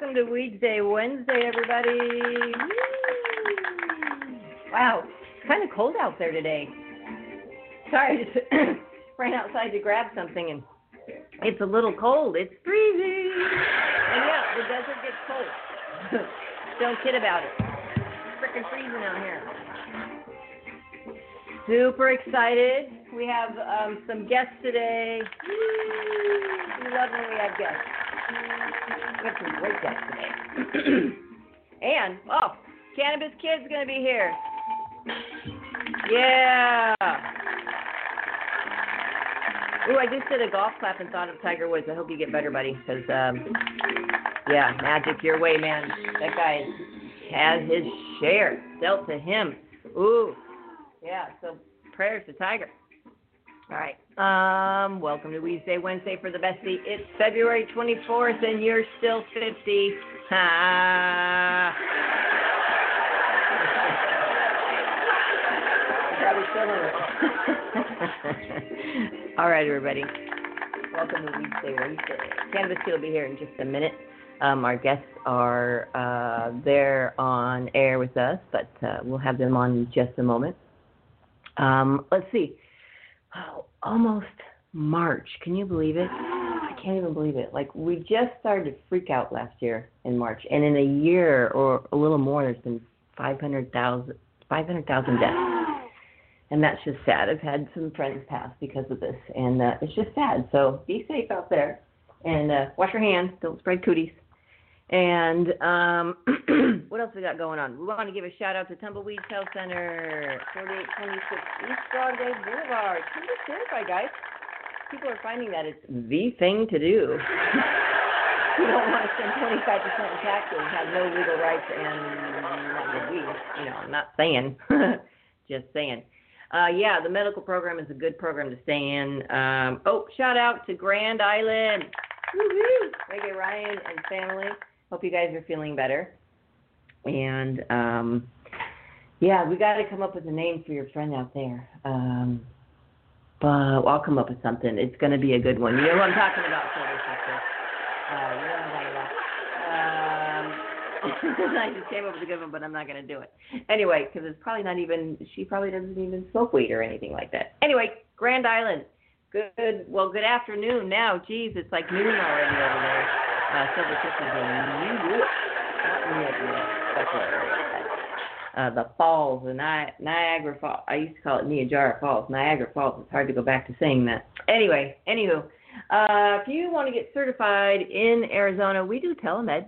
welcome to Weedsday Wednesday, everybody. Wow, it's kind of cold out there today. Sorry, I just ran outside to grab something and it's a little cold. It's freezing. And yeah, the desert gets cold. Don't kid about it. It's freaking freezing out here. Super excited. We have um, some guests today. We love when we have guests. Some great today. and, oh, Cannabis Kid's going to be here. Yeah. Ooh, I just did a golf clap and thought of Tiger Woods. I hope you get better, buddy, because, um, yeah, magic your way, man. That guy has his share dealt to him. Ooh, yeah, so prayers to Tiger. All right. Um, welcome to Weedsday Wednesday for the bestie. It's February 24th, and you're still 50. Ha. Probably still in it. All right, everybody. Welcome to Wednesday. Cannabis Kid will be here in just a minute. Um, our guests are uh, there on air with us, but uh, we'll have them on in just a moment. Um, let's see. Oh, almost March. Can you believe it? I can't even believe it. Like we just started to freak out last year in March, and in a year or a little more, there's been 500,000 500,000 deaths, and that's just sad. I've had some friends pass because of this, and uh, it's just sad. So be safe out there, and uh, wash your hands. Don't spread cooties. And um, what else we got going on? We want to give a shout out to Tumbleweed Health Center, 4826 East Broadway Boulevard. Come get certified, guys. People are finding that it's the thing to do. you don't want to spend 25% in taxes, have no legal rights, and not good weed. You know, I'm not saying, just saying. Uh, yeah, the medical program is a good program to stay in. Um, oh, shout out to Grand Island. Woo-hoo! Reggae Ryan and family. Hope you guys are feeling better. And um, yeah, we got to come up with a name for your friend out there. Um, but I'll come up with something. It's going to be a good one. You know what I'm talking about, Silver Sister. Uh, you know. Um, I just came up with a good one, but I'm not going to do it. Anyway, because it's probably not even, she probably doesn't even smoke weed or anything like that. Anyway, Grand Island. Good, well, good afternoon now. Geez, it's like noon already over there. Uh, Silver Sisters in New York. Not New York, special area. Uh, the falls, the Ni- Niagara Falls. I used to call it Niagara Falls. Niagara Falls. It's hard to go back to saying that. Anyway, anywho, uh, if you want to get certified in Arizona, we do telemed,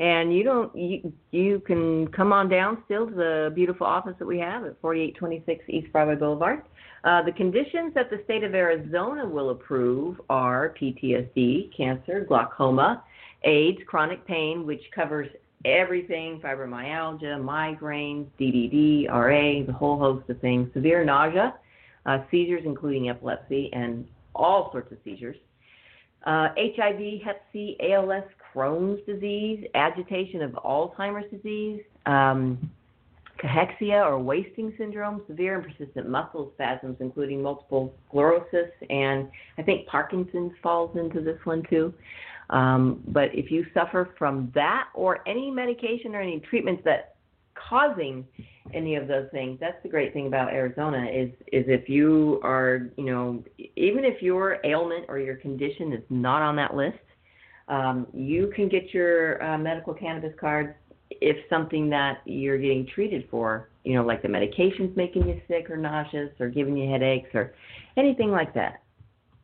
and you don't you you can come on down still to the beautiful office that we have at 4826 East Broadway Boulevard. Uh, the conditions that the state of Arizona will approve are PTSD, cancer, glaucoma, AIDS, chronic pain, which covers everything fibromyalgia, migraines, DDD, RA, the whole host of things, severe nausea, uh, seizures, including epilepsy, and all sorts of seizures, uh, HIV, Hep C, ALS, Crohn's disease, agitation of Alzheimer's disease, um, cachexia or wasting syndrome, severe and persistent muscle spasms, including multiple sclerosis, and I think Parkinson's falls into this one too. Um, but if you suffer from that or any medication or any treatments that causing any of those things, that's the great thing about Arizona is is if you are, you know, even if your ailment or your condition is not on that list, um, you can get your uh, medical cannabis card if something that you're getting treated for, you know, like the medication's making you sick or nauseous or giving you headaches or anything like that.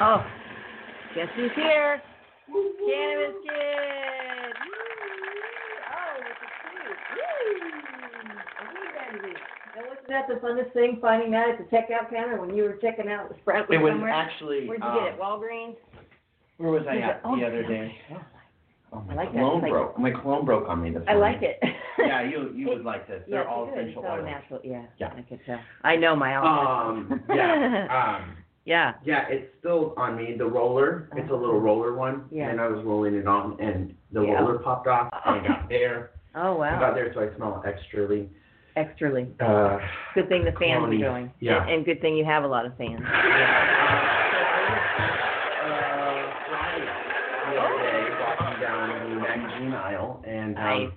Oh, guess who's here? Cannabis Kid! Woo! Oh, look at you! Woo! Now, wasn't that the funnest thing, finding that at the checkout counter when you were checking out the Sprout It was somewhere? actually. Where'd you um, get it? Walgreens? Where was I at oh, the other day? gosh. Oh, I my like that. cologne like- broke. My cologne broke on me this I morning. like it. Yeah, you you would like this. They're yeah, all good. essential It's all oils. natural. Yeah, Yeah. I could tell. I know my outfit. Um, yeah, um, yeah. yeah, it's still on me. The roller, it's a little roller one, Yeah. and I was rolling it on, and the Yeah. roller popped off. I got there, Oh I got wow. there, so I smell extrally. Extrally. Uh, Good thing the fans are Cloney. going. Yeah. And, good thing you have a lot of fans. the other day, walking down the magazine aisle, and Nice. um,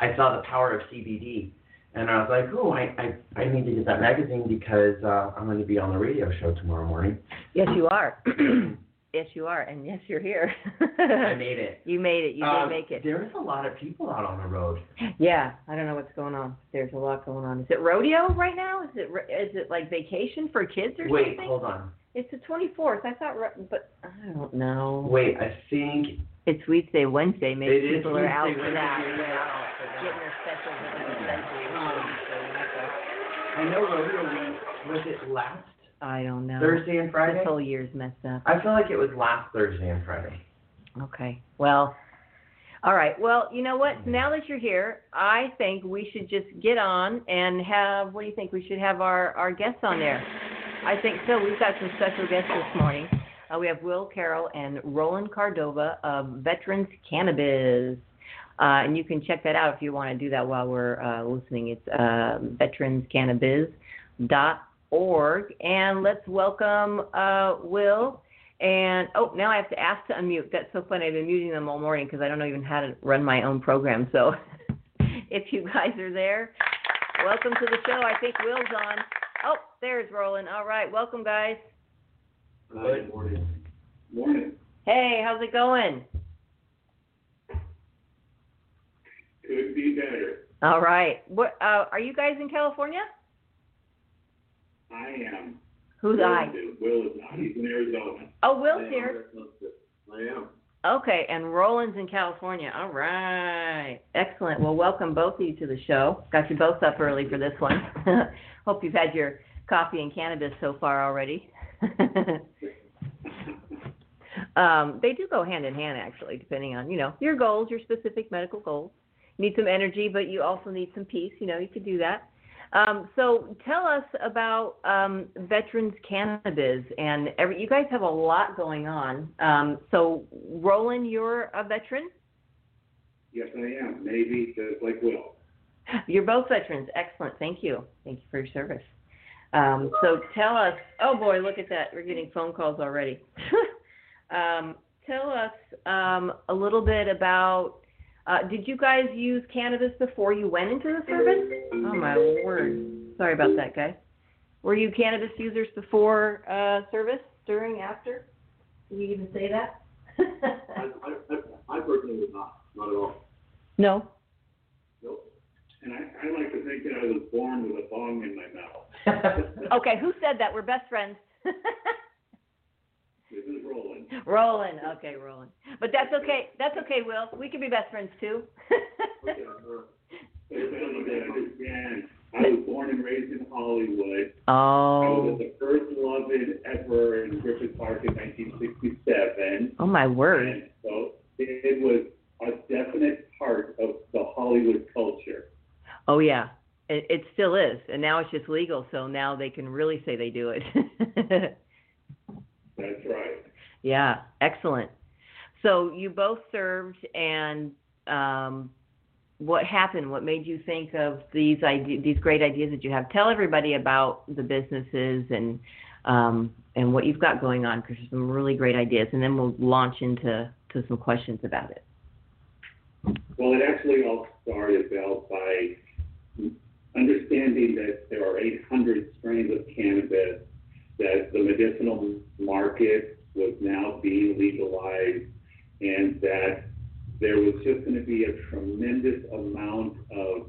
I saw the power of CBD, and I was like, oh, I I, I need to get that magazine because uh, I'm going to be on the radio show tomorrow morning. Yes, you are. yes, you are, and yes, you're here. I made it. you made it. You Um, did make it. There's a lot of people out on the road. Yeah, I don't know what's going on. There's a lot going on. Is it rodeo right now? Is it is it like vacation for kids or Wait, something? Wait, hold on. It's the 24th. I thought, but I don't know. Wait, I think It's Wednesday. Wednesday. Maybe it is people are out for that. Out for that. Getting their specials at the dispensary. I know rodeo week was it last I don't know. Thursday and Friday? This whole year's messed up. I feel like it was last Thursday and Friday. Okay. Well, all right. Well, you know what? Now that you're here, I think we should just get on and have. What do you think? We should have our our guests on there. I think so. We've got some special guests this morning. Uh, we have Will Carroll and Roland Cordova of Veterans Canna-Biz. Uh, and you can check that out if you want to do that while we're uh, listening. It's uh, veteranscannabiz.org. And let's welcome uh, Will. And oh, now I have to ask to unmute. That's so funny. I've been muting them all morning because I don't know even how to run my own program. So if you guys are there, welcome to the show. I think Will's on. Oh, there's Roland. All right, welcome guys. Good morning. Morning. Hey, how's it going? Could be better. All right. What uh, are you guys in California? I am. Who's Will I? is- Will is not. He's in Arizona. Oh, Will's here. I am. Okay, and Roland's in California. All right. Excellent. Well, welcome both of you to the show. Got you both up early for this one. Hope you've had your coffee and cannabis so far already. um, they do go hand in hand, actually, depending on, you know, your goals, your specific medical goals. Need some energy, but you also need some peace. You know, you could do that. Um, so tell us about um, Veterans Canna-Biz, and every, you guys have a lot going on. Um, so Roland, you're a veteran. Yes, I am. Maybe just like Will. You're both veterans. Excellent. Thank you. Thank you for your service. Um, so tell us. Oh boy, look at that. We're getting phone calls already. um, tell us um, a little bit about. Uh, did you guys use cannabis before you went into the service? Oh my word. Sorry about that, guys. Were you cannabis users before uh, service, during, after? Did you even say that? I, I, I, I personally was not. Not at all. no. Nope. And I, I like to think that I was born with a bong in my mouth. Okay, who said that? We're best friends. This is Roland. Roland. Okay, Roland. But that's okay. That's okay, Will. We can be best friends too. Okay, Everybody that understand, I was born and raised in Hollywood. Oh. I was oh. at the first Love-In ever in Griffith Park in 1967. Oh my word. And so it was a definite part of the Hollywood culture. Oh yeah. It, it still is, and now it's just legal, so now they can really say they do it. That's right. yeah, excellent. So you both served, and um, what happened? What made you think of these ide- these great ideas that you have? Tell everybody about the businesses and um, and what you've got going on, because there's some really great ideas, and then we'll launch into to some questions about it. Well, it actually all started, Bell, by understanding that there are 800 strains of cannabis, that the medicinal market was now being legalized, and that there was just going to be a tremendous amount of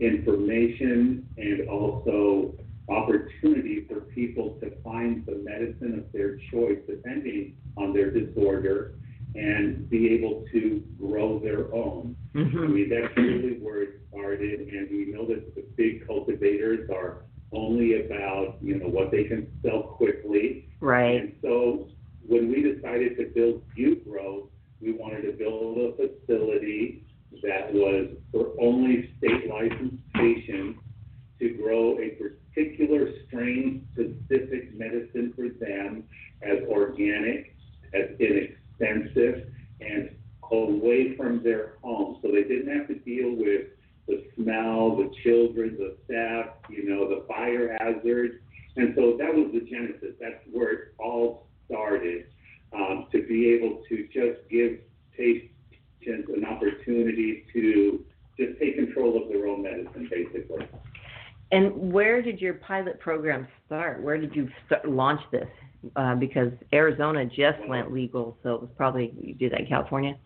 information and also opportunity for people to find the medicine of their choice, depending on their disorder, and be able to grow their own. I Mm-hmm. mean, that's really where it started, and we know that the big cultivators are only about, you know, what they can sell quickly. Right. And so when we decided to build UGrow, we wanted to build a facility that was for only state licensed patients to grow a particular strain specific medicine for them as organic, as inexpensive, and away from their home. So they didn't have to deal with the smell, the children, the staff, you know, the fire hazards. And so that was the genesis. That's where it all started um, to be able to just give patients an opportunity to just take control of their own medicine, basically. And where did your pilot program start? Where did you start, launch this? Uh, because Arizona just went legal, so it was probably you did that in California.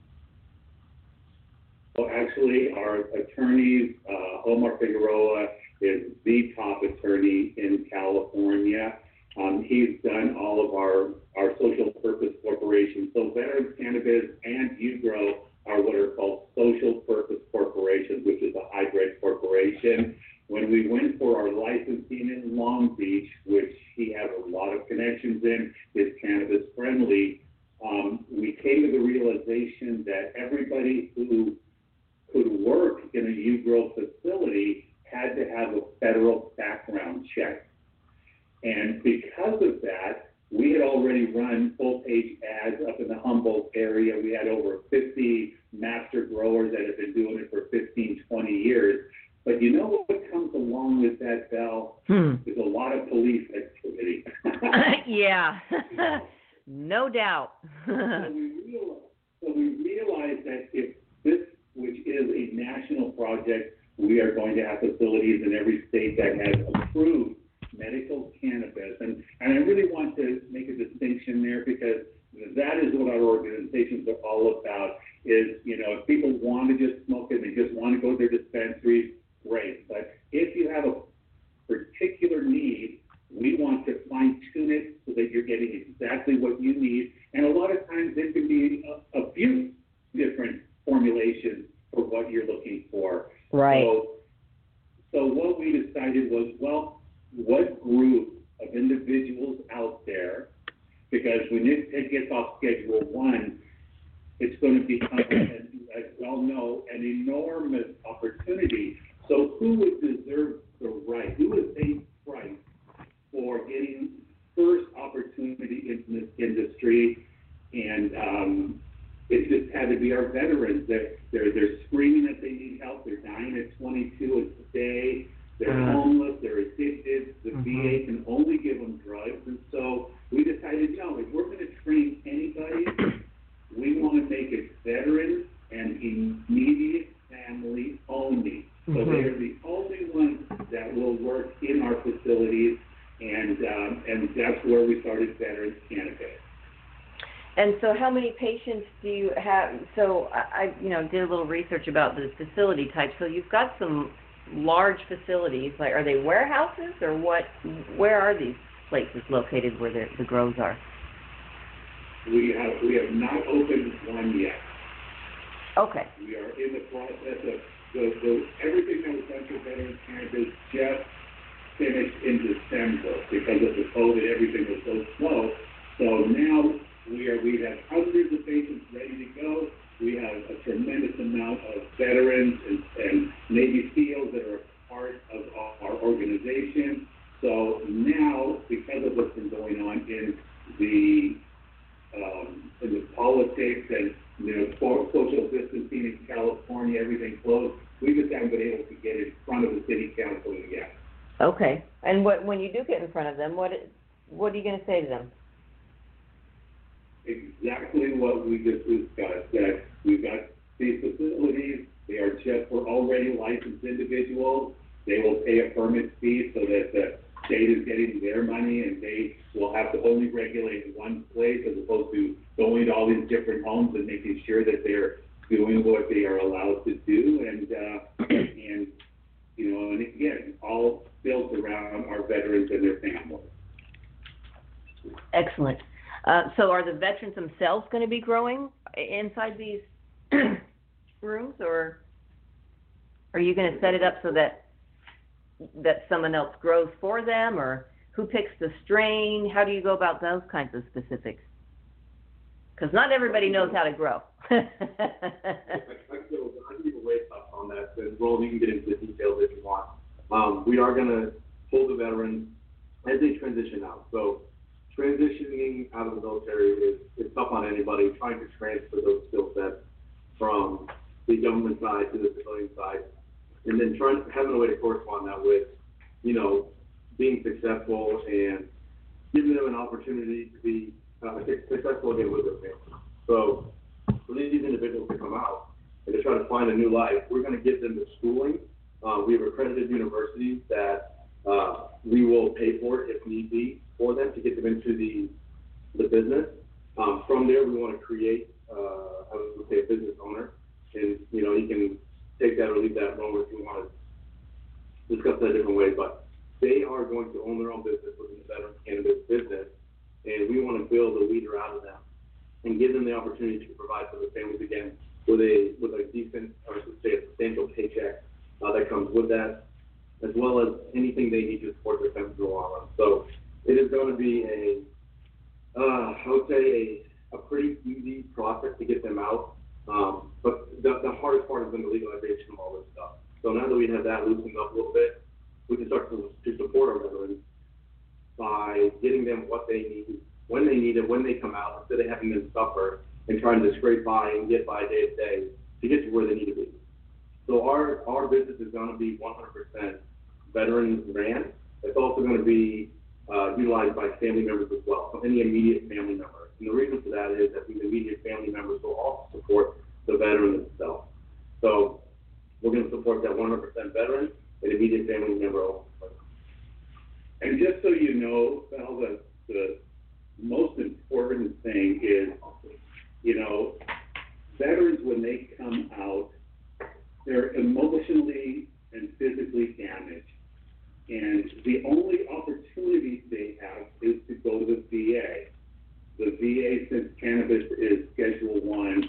Well, actually, our attorneys, uh, Omar Figueroa is the top attorney in California. Um, he's done all of our, our social purpose corporations. So Veterans Canna-Biz and UGrow are what are called social purpose corporations, which is a hybrid corporation. When we went for our licensing in Long Beach, which he has a lot of connections in, is cannabis friendly, um, we came to the realization that everybody who could work in a U-Grow facility had to have a federal background check. And because of that, we had already run full-page ads up in the Humboldt area. We had over 50 master growers that had been doing it for 15, 20 years. But you know what comes along with that, Bell? Hmm. There's a lot of police activity. yeah, no doubt. so, we realized, so we realized that if this, which is a national project, we are going to have facilities in every state that has approved medical cannabis. And, and I really want to make a distinction there because that is what our organizations are all about is, you know, if people want to just smoke it, they just want to go to their dispensaries, great. But if you have a particular need, we want to fine tune it so that you're getting exactly what you need. And a lot of times it can be a, a few different formulations for what you're looking for. right. So, so what we decided was, well, what group of individuals out there, because when it, it gets off Schedule One, it's going to become, as we all know, an enormous opportunity. So who would deserve the right? Who would pay price for getting first opportunity in this industry? And um, it just had to be our veterans. They're, they're, they're screaming that they need help. They're dying at 22 a day. They're Uh. homeless. They're addicted. The Mhm. VA can only give them drugs. And so we decided, no, if we're going to train anybody, we want to make it veteran and immediate family only. So Mhm. they are the only ones that will work in our facilities, and um, and that's where we started Veterans Canna-Biz. And so, how many patients do you have? So, I, I, you know, did a little research about the facility type. So, you've got some large facilities. Like, are they warehouses or what? Where are these places located where the, the grows are? We have we have not opened one yet. Okay. We are in the process of the, the everything that was done for veterans cannabis just finished in December because of the COVID. Everything was so slow. So now we are we have hundreds of patients ready to go. We have a tremendous amount of veterans and, and Navy SEALs that are part of our organization. So now, because of what's been going on in the um, in the politics and you know social distancing in California, everything closed, we just haven't been able to get in front of the city council yet. Okay. And what when you do get in front of them, what what are you going to say to them? Exactly what we just discussed. That we've got these facilities. They are just for already licensed individuals. They will pay a permit fee so that the state is getting their money and they will have to only regulate one place as opposed to going to all these different homes and making sure that they're doing what they are allowed to do and uh, and you know and again all built around our veterans and their families. Excellent. Uh, so are the veterans themselves going to be growing inside these rooms or are you going to set it up so that that someone else grows for them, or who picks the strain? How do you go about those kinds of specifics? Because not everybody knows how to grow. I, I, I can give away stuff on that, but Roland, you can get into the details if you want. Um, we are going to hold the veterans as they transition out. So transitioning out of the military is, is tough on anybody. Trying to transfer those skill sets from the government side to the civilian side and then trying to having a way to correspond that with, you know, being successful and giving them an opportunity to be uh, successful again with their family. So for these individuals to come out and to try to find a new life, we're going to give them the schooling. Uh, we have accredited universities that uh, we will pay for if need be for them to get them into the the business. Um, from there, we want to create, uh, I would say, a business owner, and you know, he can take that or leave that alone if you want to discuss that a different way. But they are going to own their own business within the veteran cannabis business, and we want to build a leader out of them and give them the opportunity to provide for their families again with a with a decent, or say, a substantial paycheck uh, that comes with that, as well as anything they need to support their families in the long run. So it is going to be a, uh, I would say a, a pretty easy process to get them out. Um, but the, the hardest part has been the legalization of all this stuff. So now that we have that loosened up a little bit, we can start to, to support our veterans by getting them what they need, when they need it, when they come out, instead of having them suffer and trying to scrape by and get by day to day to get to where they need to be. So our, our business is going to be 100% veteran ran. It's also going to be uh, utilized by family members as well, so any immediate family member. And the reason for that is that these immediate family members will also support the veteran itself. So we're going to support that 100% veteran and immediate family member. And just so you know, Val, the, the most important thing is, you know, veterans when they come out, they're emotionally and physically damaged. And the only opportunity they have is to go to the VA the VA, since cannabis is Schedule One,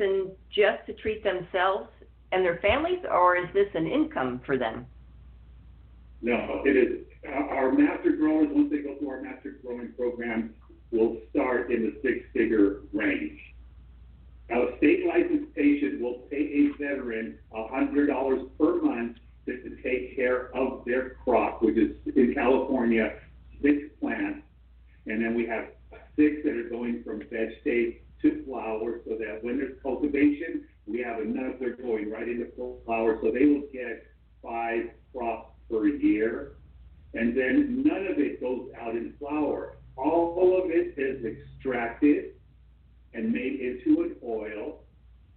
medicine just to treat themselves and their families, or is this an income for them? No, it is. Uh, our master growers, once they go through our master growing program, will start in the six-figure range. Now, a state licensed patient will pay a veteran $100 per month to take care of their crop, which is in California, six plants. And then we have six that are going from veg state to flower so that when there's cultivation, we have another going right into flower. So they will get five crops per year. And then none of it goes out in flower. All of it is extracted and made into an oil,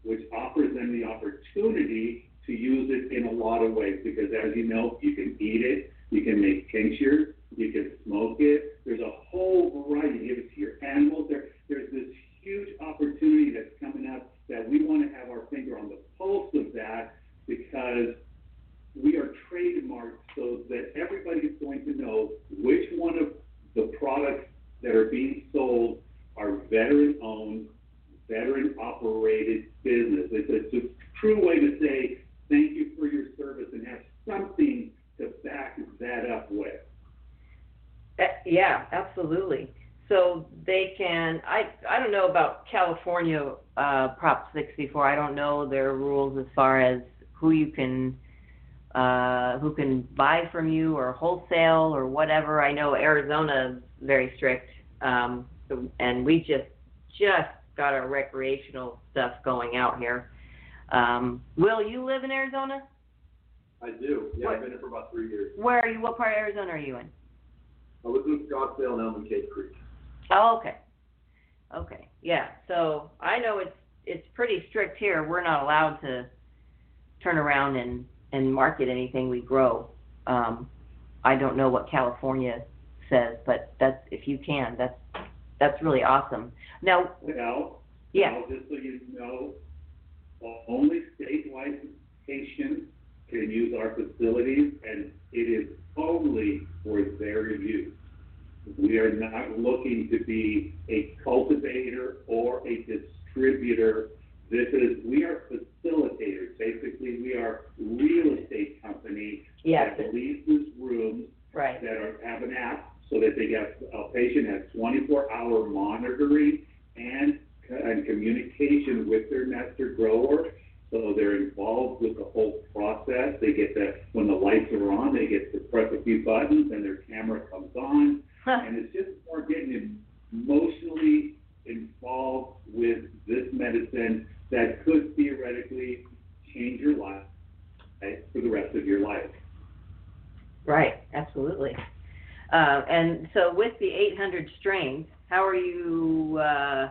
which offers them the opportunity to use it in a lot of ways. Because as you know, you can eat it, you can make tinctures, you can smoke it. There's a whole variety. You Give it to your animals. There, there's this huge opportunity that's coming up that we want to have our finger on the pulse of that because we are trademarked so that everybody is going to know which one of the products that are being sold are veteran owned, veteran operated business. It's a true way to say thank you for your service and have something to back that up with. Uh, yeah, absolutely. So they can. I I don't know about California uh, Prop 64. I don't know their rules as far as who you can uh, who can buy from you or wholesale or whatever. I know Arizona is very strict, um, and we just just got our recreational stuff going out here. Um, Will, you live in Arizona? I do. Yeah, What- I've been here for about three years. Where are you? What part of Arizona are you in? I was in Scottsdale and Elm Cave Creek. Oh, okay. Okay. Yeah. So I know it's it's pretty strict here. We're not allowed to turn around and and market anything we grow. Um, I don't know what California says, but that's if you can, that's that's really awesome. Now, Now, yeah. now, just so you know, only state licensed patients can use our facilities, and it is only for their use. We are not looking to be a cultivator or a distributor. This is, we are facilitators. Basically, we are real estate company Yes. that leases rooms Right. that are, have an app so that they get, a patient has 24-hour monitoring and, and communication with their master grower. So they're involved with the whole process. They get that when the lights are on, they get to press a few buttons and their camera comes on. And it's just more getting emotionally involved with this medicine that could theoretically change your life right, for the rest of your life. Right. Absolutely. Uh, and so with the 800 strains, how are you? Uh,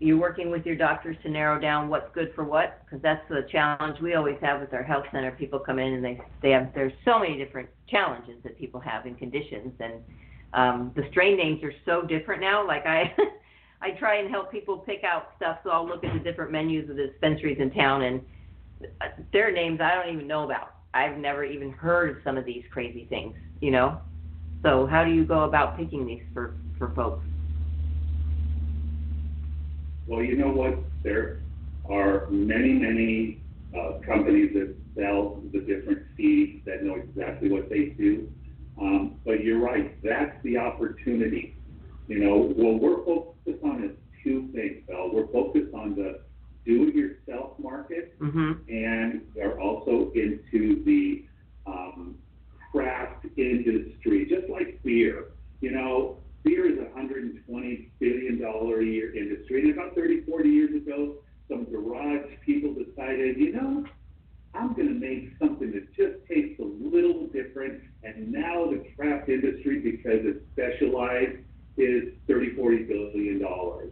you working with your doctors to narrow down what's good for what? Because that's the challenge we always have with our health center. People come in and they they have there's so many different challenges that people have in conditions, and um, the strain names are so different now. Like I. I try and help people pick out stuff, so I'll look at the different menus of the dispensaries in town, and uh, their names I don't even know about. I've never even heard of some of these crazy things, you know. So how do you go about picking these for for folks? Well, you know what? There are many, many uh, companies that sell the different seeds that know exactly what they do. Um, but you're right, that's the opportunity. You know, what we're focused on is two things, Val. We're focused on the do it yourself market, mm-hmm. and they're also into the um, craft industry, just like beer. You know, beer is a $120 billion a year industry, and about 30, 40 years ago, some garage people decided, you know, make something that just tastes a little different. And now the craft industry, because it's specialized, is 30, 40 billion dollars.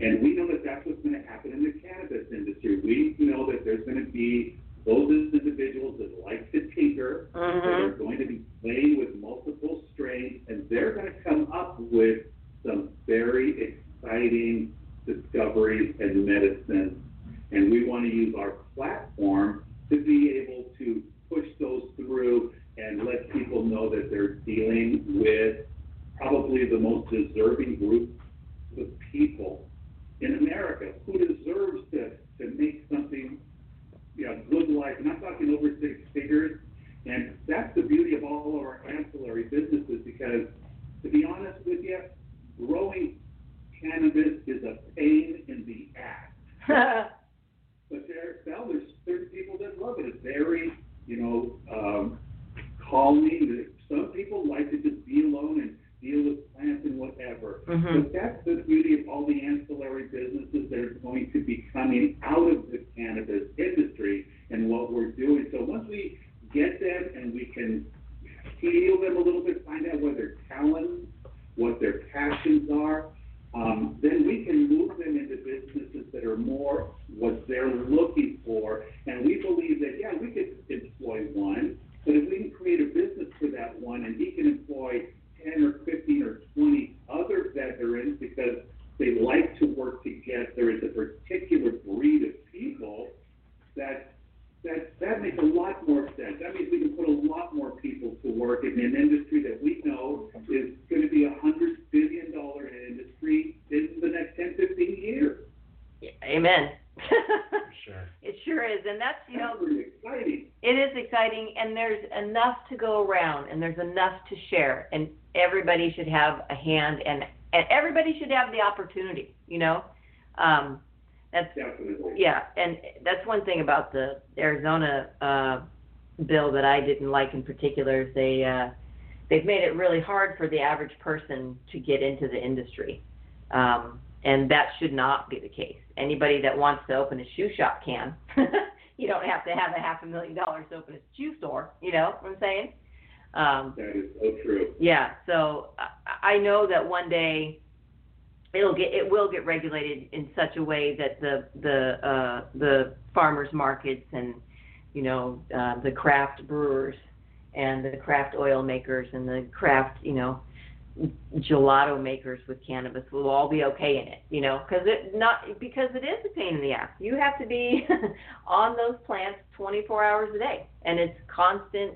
And we know that that's what's going to happen in the cannabis industry. We know that there's going to be those individuals that like to tinker, Mhm. that are going to be playing with multiple strains, and they're going to come up with some very exciting discoveries and medicines. And we want to use our platform to be able to push those through and let people know that they're dealing with probably the most deserving group of people in America who deserves to, to make something, you know, good life. And I'm talking over six figures. And that's the beauty of all of our ancillary businesses because, to be honest with you, growing cannabis is a pain in the ass. But there, well, there's certain people that love it. It's very, you know, um, calming. Some people like to just be alone and deal with plants and whatever. Mhm. But that's the beauty of all the ancillary businesses that are going to be coming out of the cannabis industry and what we're doing. So once we get them and we can heal them a little bit, find out what their talents, what their passions are, um, then we can move them into businesses that are more what they're looking for. And we believe that, yeah, we could employ one, but if we can create a business for that one and he can employ 10 or 15 or 20 other veterans because they like to work together as a particular breed of people, that that that makes a lot more sense. That means we can put a lot more people to work in an industry that we know is going to be a hundred billion dollar industry in the next 10, 15 years. Amen. Sure. it sure is, and that's you know That's really exciting. it is exciting, and there's enough to go around, to share, and everybody should have a hand, and and everybody should have the opportunity. You know, um, that's Definitely. yeah, and that's one thing about the Arizona uh, bill that I didn't like in particular. Is they uh, they've made it really hard for the average person to get into the industry, um, and that should not be the case. Anybody that wants to open a shoe shop can. you don't have to have a half a million dollars to open a shoe store. You know what I'm saying? Um, That is so true. yeah, so I, know that one day it'll get it will get regulated in such a way that the the uh, the farmers markets and you know uh, the craft brewers and the craft oil makers and the craft you know gelato makers with cannabis will all be okay in it you know because it not because it is a pain in the ass you have to be on those plants 24 hours a day and it's constant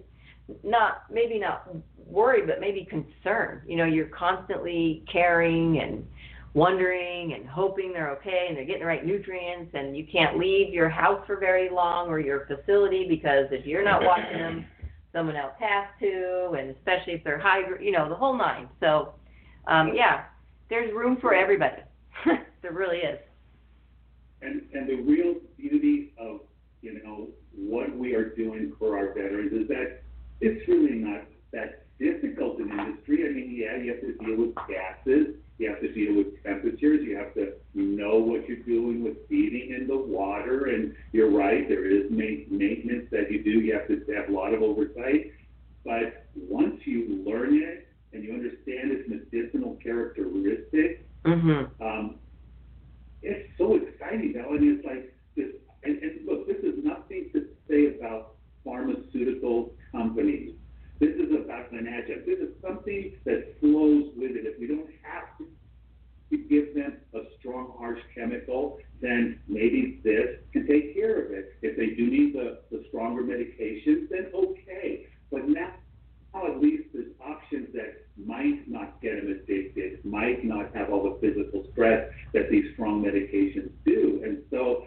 not maybe not worry but maybe concern you know you're constantly caring and wondering and hoping they're okay and they're getting the right nutrients and you can't leave your house for very long or your facility because if you're not watching them someone else has to and especially if they're high you know the whole nine. So um yeah there's room for everybody. There really is. And and the real beauty of you know what we are doing for our veterans is that it's really not that difficult an industry. I mean, yeah, you have to deal with gases, you have to deal with temperatures, you have to know what you're doing with feeding in the water, and you're right, there is ma- maintenance that you do. You have to have a lot of oversight, but once you learn it and you understand its medicinal characteristics, mhm um, it's so exciting now, and it's like this. And, and look, this is nothing to say about pharmaceutical companies. This is about an adjunct. This is something that flows with it. If we don't have to give them a strong, harsh chemical, then maybe this can take care of it. If they do need the, the stronger medications, then okay. But now, at least there's options that might not get them addicted, might not have all the physical stress that these strong medications do. And so,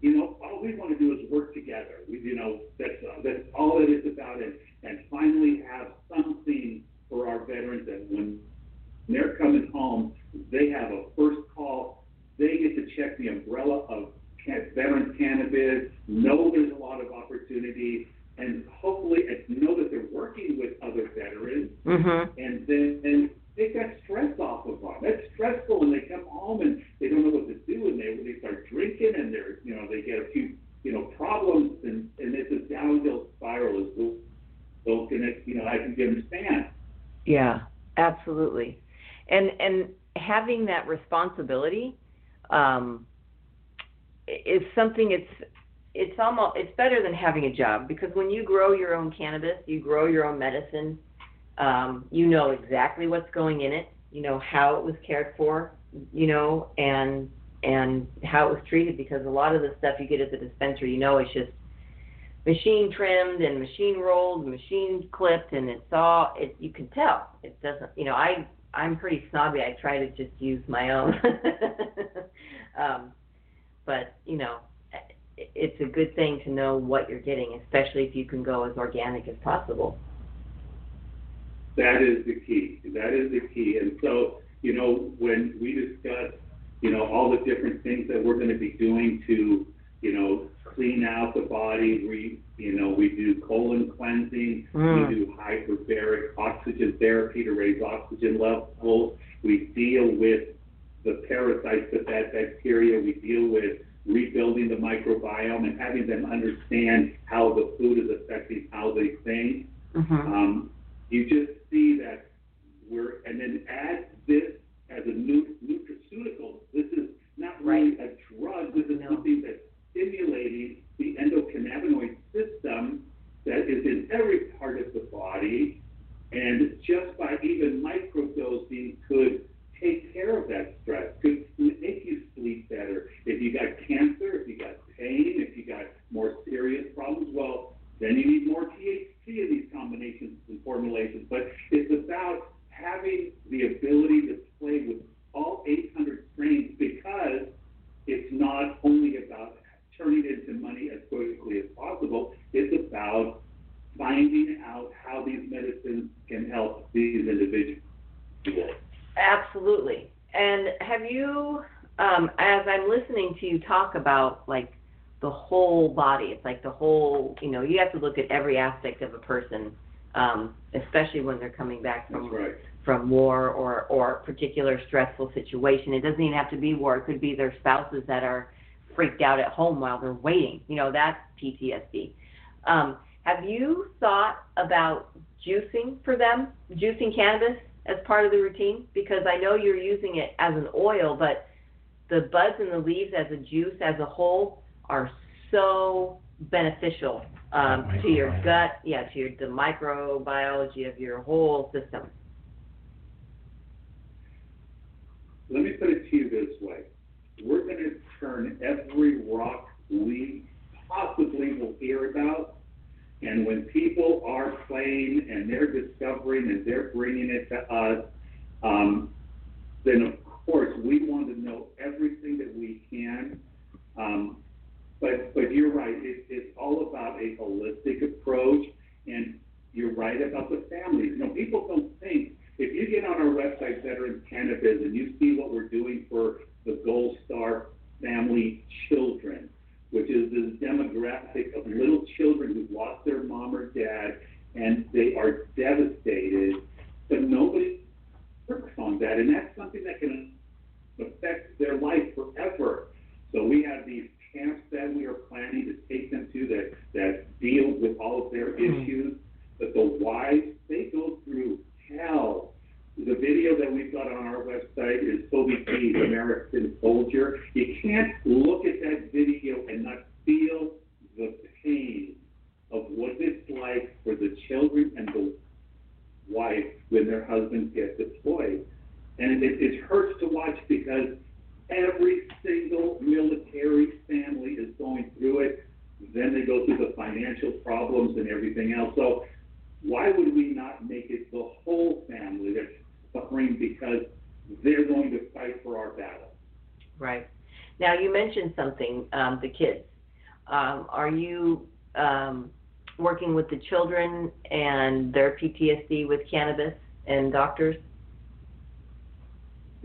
you know, all we want to do is work together. We, you know, that's uh, that's all it is about, and and finally have something for our veterans that when they're coming home, they have a first call. They get to check the umbrella of can- veteran cannabis, know there's a lot of opportunity, and hopefully and know that they're working with other veterans mhm and then and take that stress off of them. That's stressful when they come home and they don't know what to do and they they start drinking and they're you know they get a few you know problems and and it's a down know, I can understand. Yeah, absolutely. And and having that responsibility um, is something it's it's almost it's better than having a job because when you grow your own cannabis, you grow your own medicine. Um, you know exactly what's going in it. You know how it was cared for. You know and and how it was treated because a lot of the stuff you get at the dispensary, you know, it's just machine trimmed and machine rolled, machine clipped, and it's all it. You can tell it doesn't. You know, I I'm pretty snobby. I try to just use my own. um, but you know, it's a good thing to know what you're getting, especially if you can go as organic as possible. That is the key. That is the key. And so, you know, when we discuss, you know, all the different things that we're going to be doing to, you know, clean out the body, we, you know, we do colon cleansing, mm. we do hyperbaric oxygen therapy to raise oxygen levels, we deal with the parasites, the bad bacteria, we deal with rebuilding the microbiome and having them understand how the food is affecting how they think. Mm-hmm. Um, you just see that we're, and then add this as a new nutraceutical. This is not really right. a drug. This is no. something that's stimulating the endocannabinoid system that is in every part of the body. And just by even microdosing could take care of that stress, could make you sleep better. If you got cancer, if you got pain, if you got more serious problems, well, then you need more THC in these combinations and formulations. But it's about having the ability to play with all 800 strains because it's not only about turning it into money as quickly as possible, it's about finding out how these medicines can help these individuals. Absolutely. And have you, um, as I'm listening to you talk about like the whole body, it's like the whole, you know, you have to look at every aspect of a person, um, especially when they're coming back from right. from war or or a particular stressful situation. It doesn't even have to be war. It could be their spouses that are freaked out at home while they're waiting. You know, that's PTSD. Um, have you thought about juicing for them, juicing cannabis? as part of the routine? Because I know you're using it as an oil, but the buds and the leaves as a juice as a whole are so beneficial um, to your gut, yeah, to your the microbiology of your whole system. Let me put it to you this way: we're going to turn every rock we possibly will hear about and when people are playing and they're discovering and they're bringing it to us, um, then of course we want to know everything that we can. Um, but but you're right. It, it's all about a holistic approach, and you're right about the families. You know, people don't think if you get on our website, Veterans Canna-Biz, and you see what we're doing for the Gold Star family children which is this demographic of little children who've lost their mom or dad and they are devastated, but nobody works on that. And that's something that can affect their life forever. So we have these camps that we are planning to take them to that, that deal with all of their mm-hmm. issues. But the wives, they go through hell the video that we've got on our website is Toby Keith, American Soldier. You can't look at that video and not feel the pain of what it's like for the children and the wife when their husbands get deployed. And it, it hurts to watch because every single military family is going through it. Then they go through the financial problems and everything else. So why would we not make it the whole family that's suffering because they're going to fight for our battle. Right. Now you mentioned something, the kids. Um, are you um, working with the children and their PTSD with cannabis and doctors?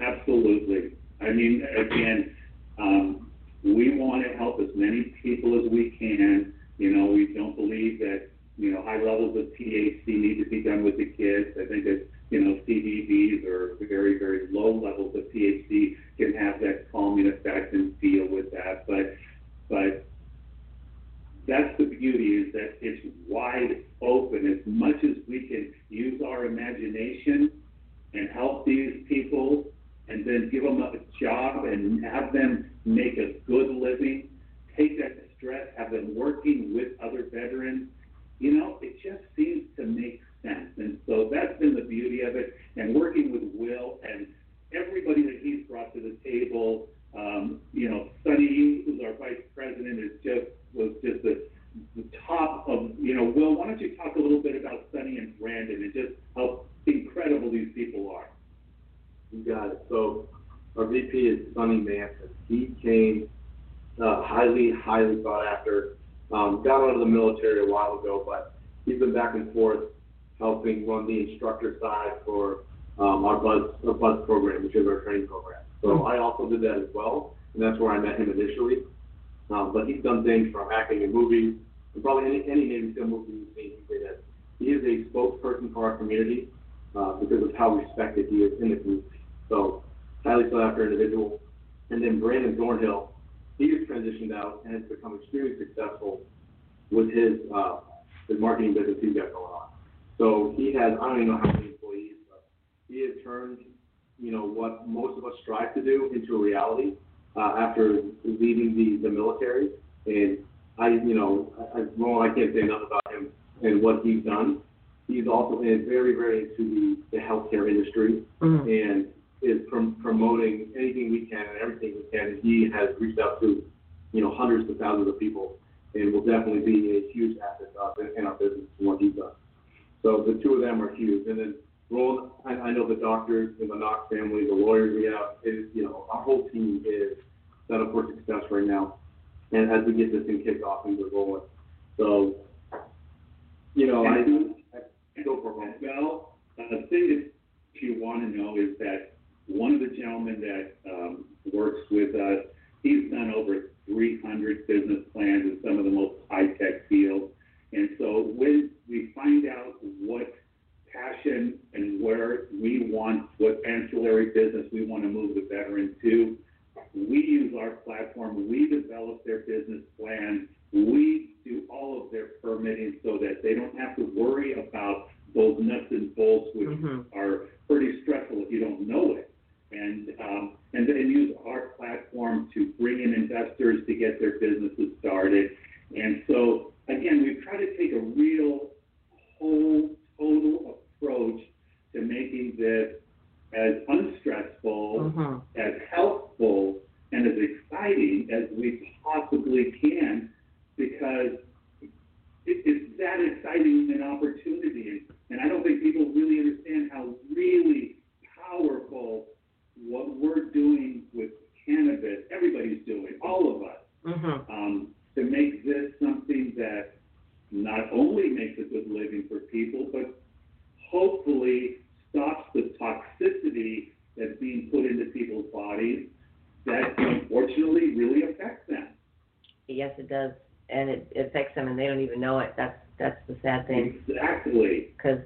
Absolutely. I mean, again, um, we want to help as many people as we can. You know, we don't believe that you know high levels of THC need to be done with the kids. I think that you know, CBDs or very, very low levels of THC can have that calming effect and deal with that. But, but that's the beauty is that it's wide open. As much as we can use our imagination and help these people and then give them a job and have them make a good living, take that stress, have them working with other veterans one of the gentlemen that um, works with us, he's done over 300 business plans in some of the most high-tech fields. And so when we find out what passion and where we want, what ancillary business we want to move the veteran to, we use our platform. We develop their business plan. We do all of their permitting so that they don't have to worry about those nuts and bolts, which mm-hmm. are pretty stressful if you don't know it and um, and then use our platform to bring in investors to get their businesses started. And so again, we've tried to take a real whole total approach to making this as unstressful, mm-hmm. as helpful, and as exciting as we possibly can, because it, it's that exciting an opportunity. And I don't think people really understand how really powerful what we're doing with cannabis, everybody's doing, all of us, mm-hmm. um, to make this something that not only makes a good living for people, but hopefully stops the toxicity that's being put into people's bodies that unfortunately really affects them. Yes, it does, and it, it affects them, and they don't even know it. That's that's the sad thing. Exactly. Because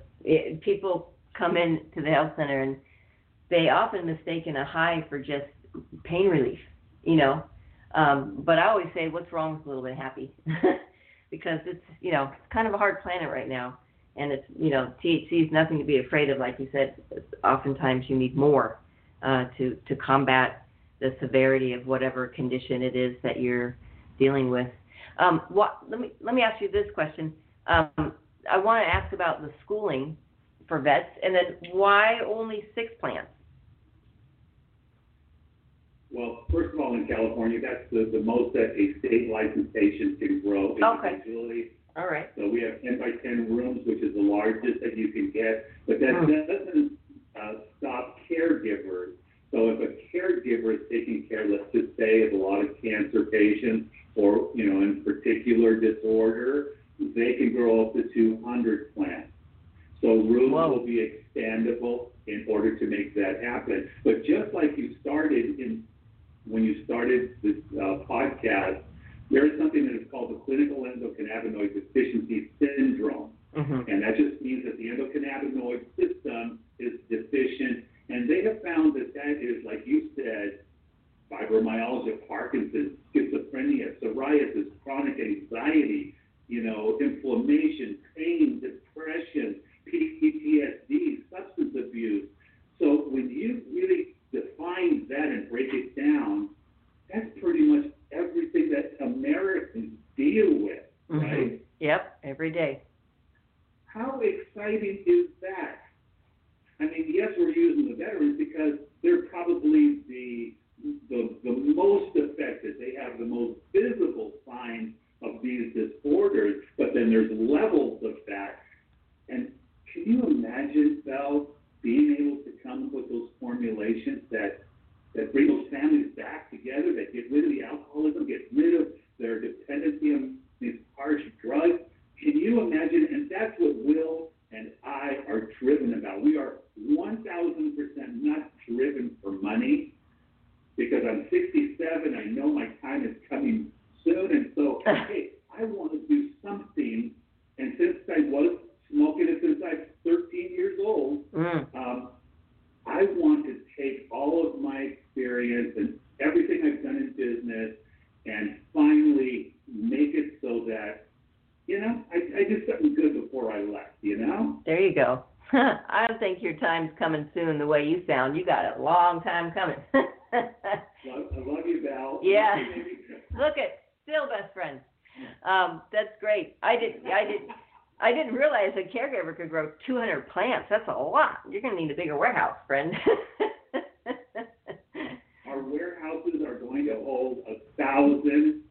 people come in to the health center and they often mistaken a high for just pain relief, you know. Um, but I always say, what's wrong with a little bit happy? because it's, you know, it's kind of a hard planet right now. And it's, you know, THC is nothing to be afraid of. Like you said, oftentimes you need more uh, to, to combat the severity of whatever condition it is that you're dealing with. Um, what, let, me, let me ask you this question. Um, I want to ask about the schooling for vets, and then why only six plants? Well, first of all, in California, that's the, the most that a state licensed patient can grow individually. Okay. All right. So we have 10 by 10 rooms, which is the largest that you can get, but that hmm. doesn't uh, stop caregivers. So if a caregiver is taking care, let's just say, of a lot of cancer patients or, you know, in particular disorder, they can grow up to 200 plants. So rooms Whoa. will be expandable in order to make that happen. But just like you started in when you started this uh, podcast, there is something that is called the clinical endocannabinoid deficiency syndrome. Mm-hmm. And that just means that the endocannabinoid system is deficient. And they have found that that is, like you said, fibromyalgia, Parkinson's, schizophrenia, psoriasis, chronic anxiety, you know, inflammation, pain, depression, PTSD, substance abuse. So when you really define that and break it down, that's pretty much everything that Americans deal with, mm-hmm. right? Yep, every day. How exciting is that? I mean, yes, we're using the veterans because they're probably the the, the most affected. They have the most visible signs of these disorders, but then there's levels of that. And can you imagine, Belle, being able to come up with those formulations that that bring those families back together, that get rid of the alcoholism, get rid of their dependency on these harsh drugs. Can you imagine? And that's what Will and I are driven about. We are 1,000% not driven for money because I'm 67. I know my time is coming soon. And so, hey, I want to do something. And since I was smoking it since I was 13 years old, Mm. um, I want to take all of my experience and everything I've done in business and finally make it so that, you know, I, I did something good before I left, you know? There you go. I think your time's coming soon. The way you sound, you got a long time coming. I love you, Val. Yeah. Look at still best friends. Um, that's great. I did. I did. I didn't realize a caregiver could grow 200 plants. That's a lot. You're gonna need a bigger warehouse, friend. Our warehouses are going to hold a thousand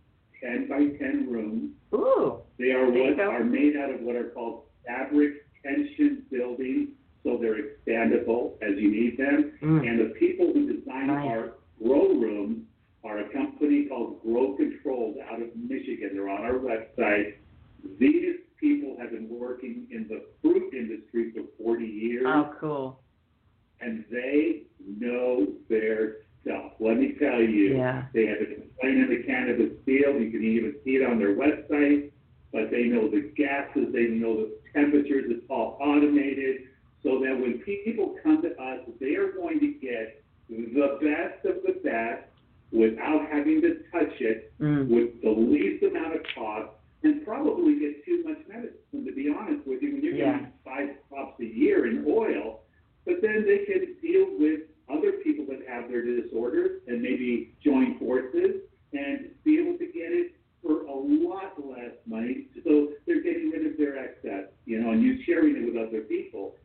10 by 10 rooms. Ooh. They are There you what go. are made out of what are called fabric tension buildings, so they're expandable as you need them. Mm. And the people who design Nice. our grow rooms are a company called Grow Controlled out of Michigan. They're on our website. These people have been working in the fruit industry for 40 years, Oh, cool. and they know their stuff. Let me tell you. Yeah. They have been playing in the cannabis field. You can even see it on their website. But they know the gases, they know the temperatures. It's all automated, so that when people come to us, they are going to get the best of the best without having to touch it, Mm. with the least amount of cost, and probably get too much medicine. To be honest with you, when you're Yeah. getting five crops a year in oil, but then they can deal with other people that have their disorders and maybe join forces and be able to get it for a lot less money. So they're getting rid of their excess, you know, and you're sharing it with other people.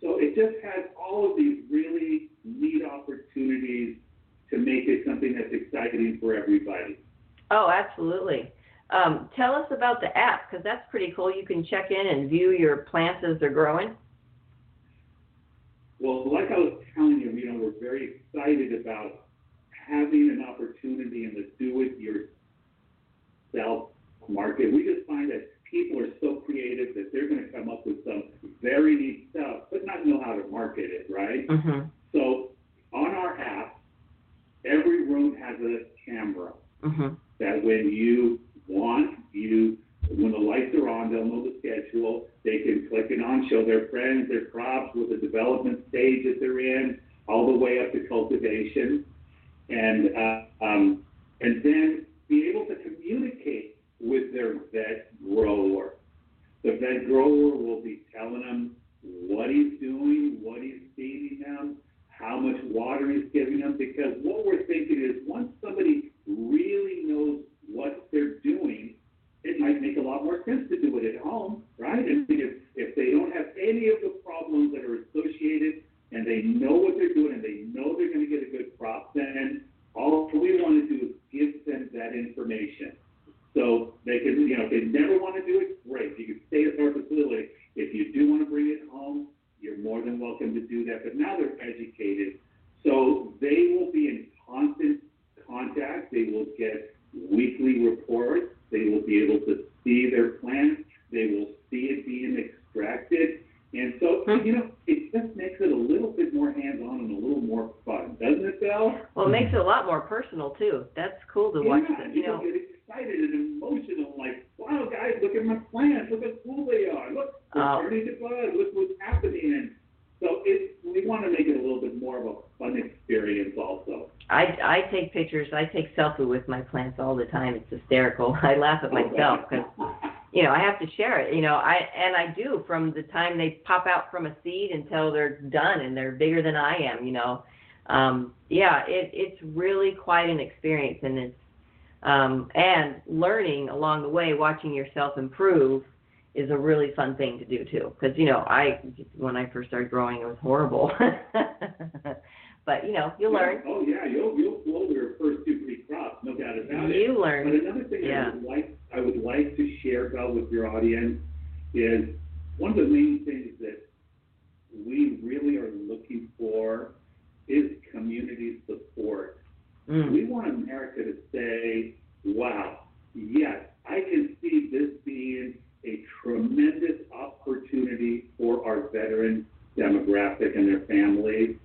So it just has all of these really neat opportunities to make it something that's exciting for everybody. Oh, absolutely. Um, tell us about the app because that's pretty cool. You can check in and view your plants as they're growing. Well, like I was telling you, you know, we're very excited about having an opportunity in the do-it-yourself market. We just find that people are so creative that they're going to come up with some very neat stuff, but not know how to market it, right? Mm-hmm. So on our app, every room has a camera Mm-hmm. that when you want, you when the lights are on, they'll know the schedule. They can click it on, show their friends, their crops, with the development stage that they're in, all the way up to cultivation, and uh, um, and then be able to communicate with their vet grower. The vet grower will be telling them what he's doing, what he's feeding them, how much water he's giving them, because what we're thinking is once somebody really knows what they're doing, it might make a lot more sense to do it at home, right? And mm-hmm. if, if they don't have any of the problems that are associated and they know what they're doing and they know they're going to get a good crop, then all we want to do is give them that information. So they can, you know, if they never want to do it, great. You can stay at our facility. If you do want to bring it home, you're more than welcome to do that. But now they're educated. So they will be in constant contact. They will get weekly reports. They will be able to see their plants. They will see it being extracted. And so, Hmm. you know, it just makes it a little bit more hands-on and a little more fun, doesn't it, Belle? Well, it makes it a lot more personal too. That's cool to watch. Yeah, The, you you know. get excited and emotional, like, wow, guys, look at my plants, look how cool they are, look, they're Oh. turning to bud, look what's happening. And so it, we want to make it a little bit more of a fun experience also. I I take pictures. I take selfie with my plants all the time. It's hysterical. I laugh at myself because you know I have to share it. You know I and I do from the time they pop out from a seed until they're done and they're bigger than I am. You know, um, yeah, it it's really quite an experience and it's um, and learning along the way, watching yourself improve is a really fun thing to do too. Because you know I when I first started growing it was horrible. But you know, you learn. Oh yeah, you'll you'll blow your first two three crops, no doubt about it. You But learn. another thing Yeah. I would like I would like to share, Bell, with your audience is one of the main things that we really are looking for is community support. Mm. We want America to say, wow, yes, I can see this being a tremendous opportunity for our veteran demographic and their families.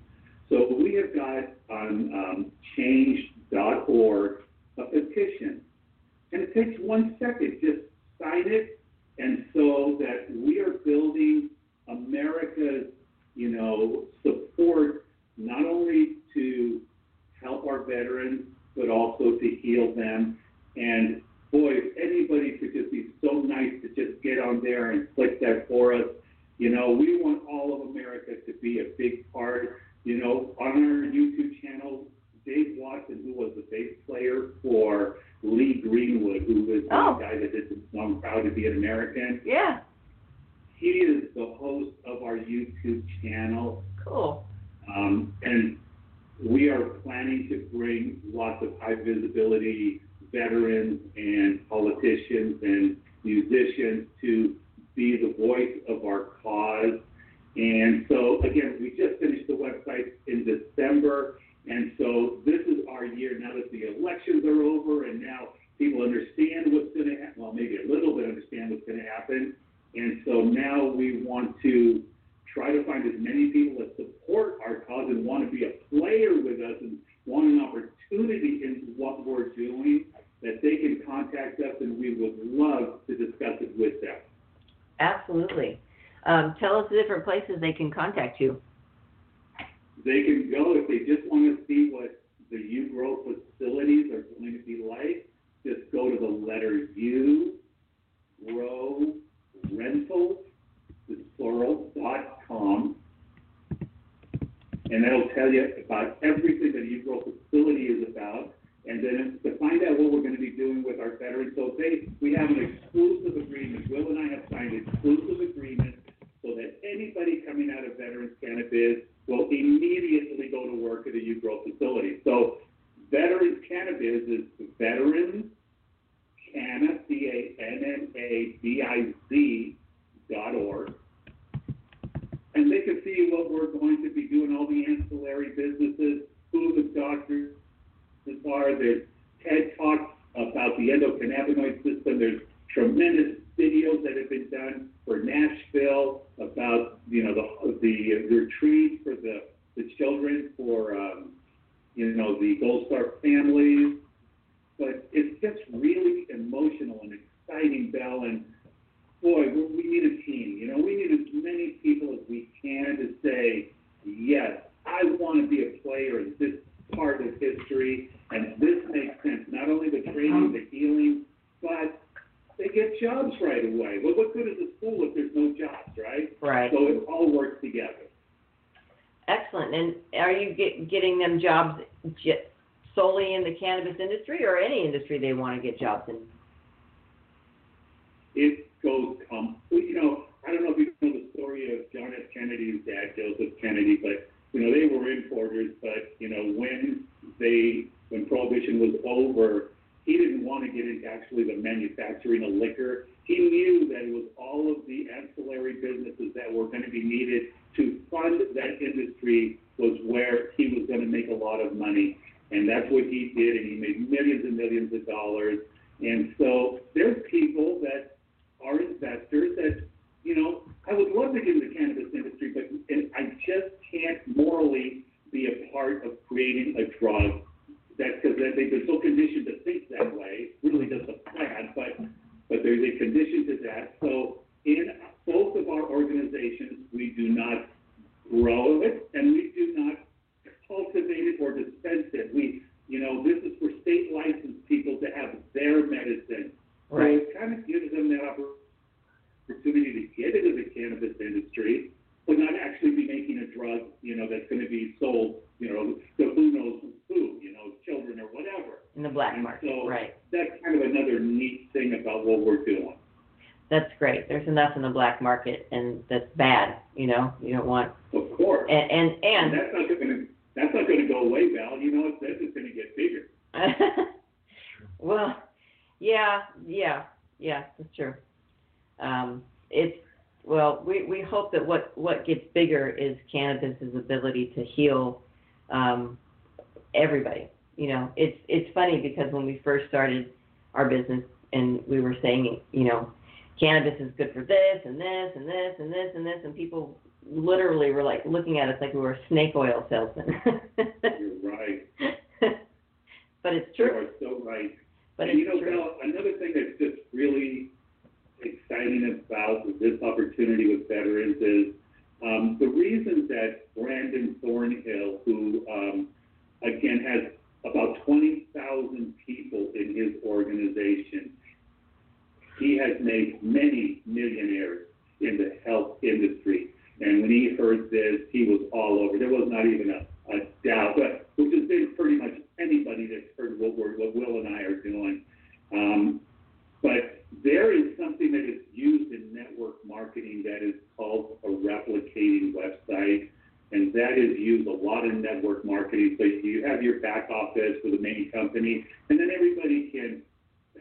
So we have got on um, change.org a petition. And it takes one second, just sign it, and so that we are building America's, you know, support not only to help our veterans, but also to heal them. And boy, if anybody could just be so nice to just get on there and click that for us. You know, we want all of America to be a big part. You know, on our YouTube channel, Dave Watson, who was the bass player for Lee Greenwood, who was Oh. the guy that did the song Proud to Be an American, Yeah. he is the host of our YouTube channel. Cool. Um, and we are planning to bring lots of high visibility veterans and politicians and musicians to be the voice of our cause. And so, again, we just finished the website in December. And so, this is our year now that the elections are over and now people understand what's going to happen. Well, maybe a little bit understand what's going to happen. And so now we want to try to find as many people that support our cause and want to be a player with us and want an opportunity in what we're doing, that they can contact us and we would love to discuss it with them. Absolutely. Um, tell us the different places they can contact you. They can go if they just want to see what the U Grow facilities are going to be like. Just go to the letter U, Grow Rentals, the plural, dot com. And that'll tell you about everything that U Grow facility is about. And then to find out what we're going to be doing with our veterans. So they, we have an exclusive agreement. Will and I have signed an exclusive agreement so that anybody coming out of Veterans Canna-Biz will immediately go to work at a U Grow facility. So Veterans Canna-Biz is Veterans Canna, C-A-N-N-A-B-I-Z dot org. And they can see what we're going to be doing, all the ancillary businesses, who the doctors are. There's TED Talks about the endocannabinoid system. There's tremendous videos that have been done for Nashville about, you know, the, the retreat for the, the children for, um, you know, the Gold Star families. But it's just really emotional and exciting, Bell. And boy, we we need a team. You know, we need as many people as we can to say, yes, I want to be a player in this part of history, and this makes sense. Not only the training, the healing, but they get jobs right away. Well, what good is a school if there's no jobs, right? Right. So it all works together. Excellent. And are you get, getting jobs solely in the cannabis industry or any industry they want to get jobs in? it goes um you know I don't know if you know the story of John F. Kennedy's dad, Joseph Kennedy, but you know they were importers, but you know when they when prohibition was over, he didn't want to get into actually the manufacturing of liquor. He knew that it was all of the ancillary businesses that were going to be needed to fund that industry was where he was going to make a lot of money. And that's what he did, and he made millions and millions of dollars. And so there's people that are investors that, you know, I would love to get in the cannabis industry, but and I just can't morally be a part of creating a drug that because they've been so conditioned to think that way, really just a plan, but but they're they conditioned to that. So in both of our organizations, we do not grow it and we do not cultivate it or dispense it. We, you know, this is for state licensed people to have their medicine. So Right. it kind of gives them that opportunity to get into the cannabis industry, but not actually be making a drug, you know, that's going to be sold, you know, to who knows who, you know, children or whatever. In the black And market. so Right. that's kind of another neat thing about what we're doing. That's great. There's enough in the black market, and that's bad. You know, you don't want. Of course. And and, And and that's not going to that's not going to go away, Val. You know, it's that's just going to get bigger. well, yeah, yeah. Yeah, that's true. Um, it's well, we, we hope that what, what gets bigger is cannabis's ability to heal um, everybody. You know, it's it's funny because when we first started our business and we were saying, you know, cannabis is good for this and this and this and this and this, and people literally were like looking at us like we were snake oil salesmen. You're right. but it's true. You are so right. But and you know, true. Val, another thing that's just really exciting about this opportunity with veterans is um, the reason that Brandon Thornhill, who um, again has about 20,000 people in his organization, he has made many millionaires in the health industry. And when he heard this, he was all over. There was not even a, a doubt, but which has been pretty much anybody that's heard what, we're, what Will and I are doing. Um, but there is something that is used in network marketing that is called a replicating website. And that is used a lot in network marketing. So you have your back office for the main company, and then everybody can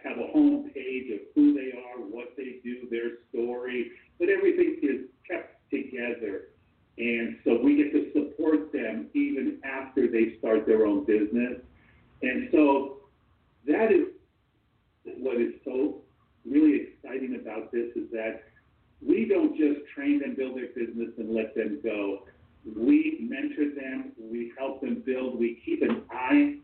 have a home page of who they are, what they do, their story, but everything is kept together. And so we get to support them even after they start their own business. And so that is what is so really exciting about this is that we don't just train them, build their business, and let them go. We mentor them, we help them build, we keep an eye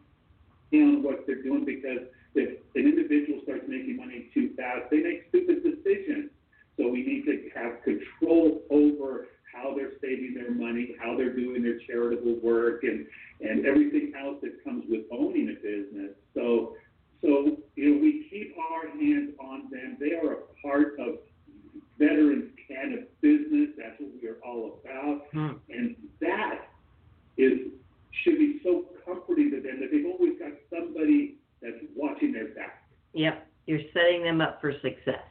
on what they're doing because if an individual starts making money too fast, they make stupid decisions. So we need to have control over how they're saving their money, how they're doing their charitable work, and, and everything else that comes with owning a business. So, so you know, we keep our hands on them. They are a part of Veterans Canada business. That's what we are all about, Hmm. and that is should be so comforting to them that they've always got somebody that's watching their back. Yep, you're setting them up for success.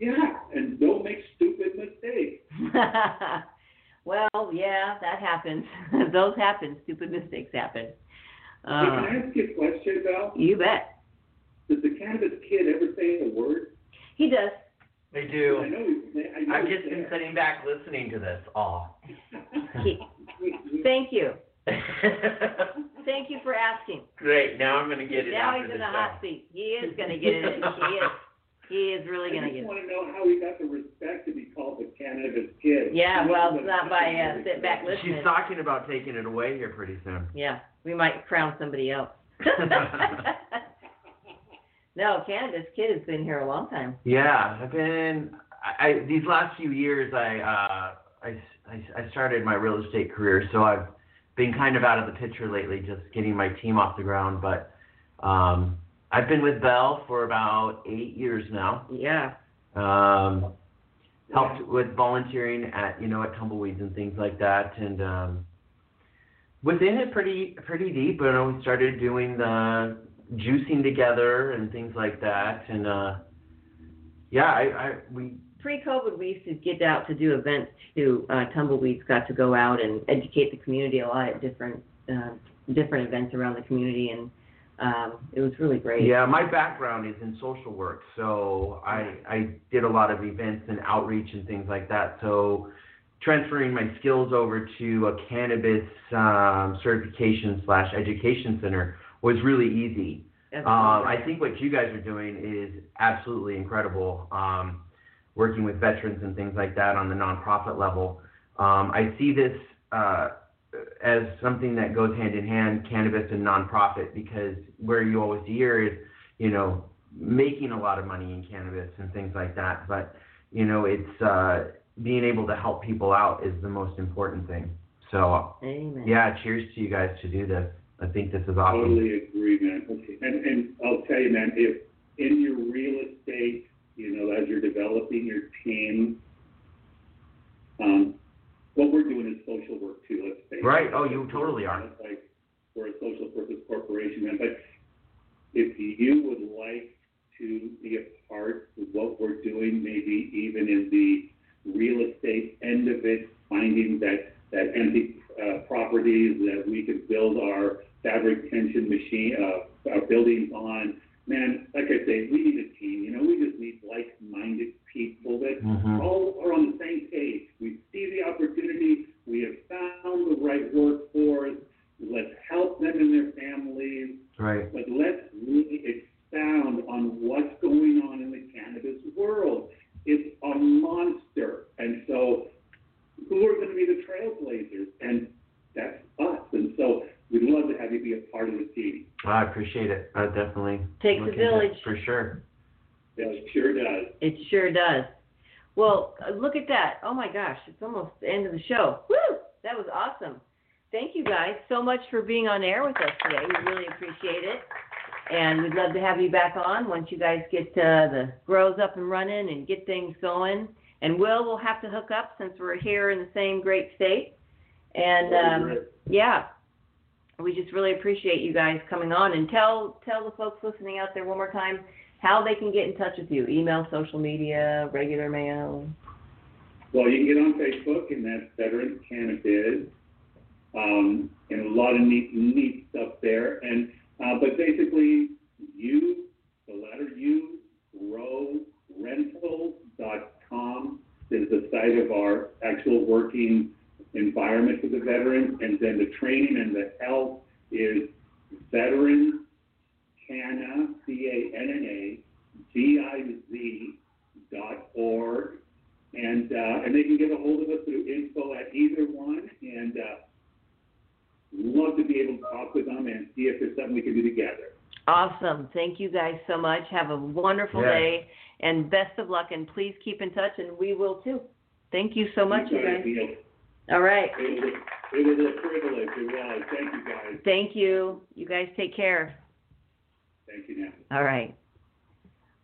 Yeah, and don't make stupid mistakes. well, yeah, that happens. Those happen. Stupid mistakes happen. Uh, can I ask you a question, Val? you bet. Does the cannabis kid ever say a word? He does. They do. I do. know he's. I know I've he's just been there. sitting back listening to this all. Thank you. Thank you for asking. Great. Now I'm gonna get it now he's in the show. hot seat. He is going to get it. He is. He is really going to get it. want to know how he got the respect to be called the cannabis kid. Yeah, He well, it's not by uh, sit back listening. She's talking about taking it away here pretty soon. Yeah, we might crown somebody else. no, cannabis kid has been here a long time. Yeah, I've been. I, I these last few years, I, uh, I I I started my real estate career, so I've been kind of out of the picture lately, just getting my team off the ground. But um, I've been with Bell for about eight years now. Yeah. Um, helped with volunteering at you know at tumbleweeds and things like that, and um, within it pretty pretty deep. You know, we started doing the juicing together and things like that, and uh, yeah, I, I we Pre-COVID, we used to get out to do events too. Uh, Tumbleweeds got to go out and educate the community a lot at different uh, different events around the community, and um, it was really great. Yeah, my background is in social work, so I I did a lot of events and outreach and things like that. So transferring my skills over to a cannabis um, certification slash education center was really easy. Um, I think what you guys are doing is absolutely incredible. Um, working with veterans and things like that on the nonprofit level. Um, I see this uh, as something that goes hand in hand, cannabis and nonprofit, because where you always hear is, you know, making a lot of money in cannabis and things like that. But, you know, it's uh, being able to help people out is the most important thing. So, Amen. yeah, cheers to you guys to do this. I think this is awesome. Totally agree, man. And, and I'll tell you, man, if in your real estate, you know, as you're developing your team, um, what we're doing is social work too, let's say. Right. Oh, you totally are. It's like, we're a social purpose corporation, and but if you would like to be a part of what we're doing, maybe even in the real estate end of it, finding that, that empty, uh, properties that we could build our fabric tension machine, uh, our buildings on, man, like I say, we need a team. You know, we just need like-minded people that mm-hmm. all are on the same page. We see the opportunity. We have found the right workforce. Let's help them and their families. Right. But let's really expound on what's going on in the cannabis world. It's a monster. And so, who are going to be the trailblazers? Team. I appreciate it. I definitely Takes a look into it village. for sure. Yeah, it sure does. It sure does. Well, uh, look at that. Oh my gosh, it's almost the end of the show. Woo! That was awesome. Thank you guys so much for being on air with us today. We really appreciate it. And we'd love to have you back on once you guys get uh, the grows up and running and get things going. And Will we'll have to hook up since we're here in the same great state. And um, yeah, we just really appreciate you guys coming on and tell tell the folks listening out there one more time how they can get in touch with you. Email, social media, regular mail. Well, you can get on Facebook, and that's Veterans Canna-Biz, um, and a lot of neat, neat stuff there. And uh, but basically, you, the letter U, grow rentals.com is the site of our actual working environment for the veterans, and then the training and the health is veterans Canna, C-A-N-N-A, D-I-Z dot org. And, uh, and they can get a hold of us through info at either one. And, uh, love to be able to talk with them and see if there's something we can do together. Awesome. Thank you guys so much. Have a wonderful Yeah. day and best of luck. And please keep in touch, and we will too. Thank you so much, you guys. It All right. was, it was a privilege. It was. Thank you, guys. Thank you. You guys take care. Thank you, now. All right.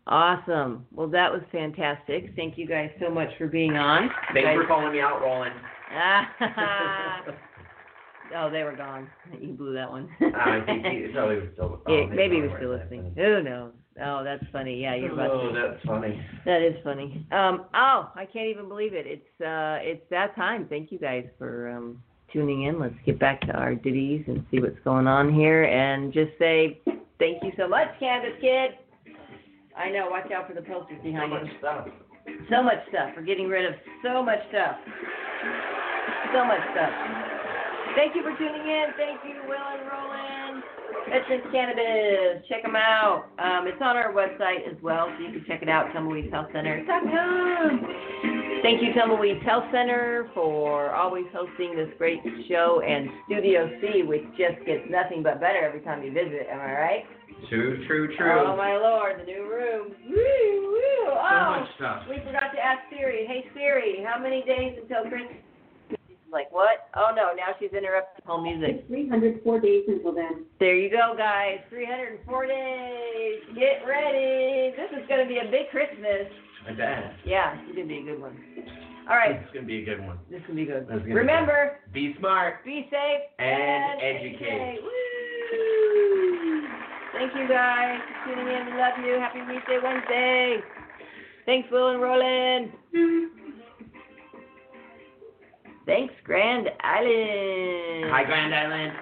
Awesome. Well, that was fantastic. Thank you guys so much for being on. Thanks Guys- for calling me out, Roland. oh, they were gone. You blew that one. I think he probably was still. oh, Yeah, maybe he was still weren't listening. Who knows? Oh, that's funny. Yeah, you're about Oh, to. that's funny. That is funny. Um, oh, I can't even believe it. It's uh, it's that time. Thank you guys for um, tuning in. Let's get back to our ditties and see what's going on here, and just say thank you so much, Cannabis Kid. I know. Watch out for the posters behind So behind much you. stuff. So much stuff. We're getting rid of so much stuff. So much stuff. Thank you for tuning in. Thank you, Will and Roland. Veterans Canna-Biz. Check them out. Um, it's on our website as well, so you can check it out, tumbleweedshealthcenter.com. Thank you, Tumbleweeds Health Center, for always hosting this great show, and Studio C, which just gets nothing but better every time you visit. Am I right? True, true, true. Oh, my Lord, the new room. Woo, woo. Oh, so much stuff. we forgot to ask Siri. Hey Siri, how many days until Christmas? She's like, what? Oh no, now she's interrupting home music. It's 304 days until then. There you go, guys. 304 days. Get ready. This is going to be a big Christmas. I bet. Yeah, it's going to be a good one. All right, This is gonna be a good one. this will be good. Is gonna be good. Remember, Be smart. be safe And educate. Woo! Thank you guys for tuning in. We love you. Happy Weedsday Wednesday. Thanks, Will and Roland. Thanks, Grand Island. Hi, Grand Island.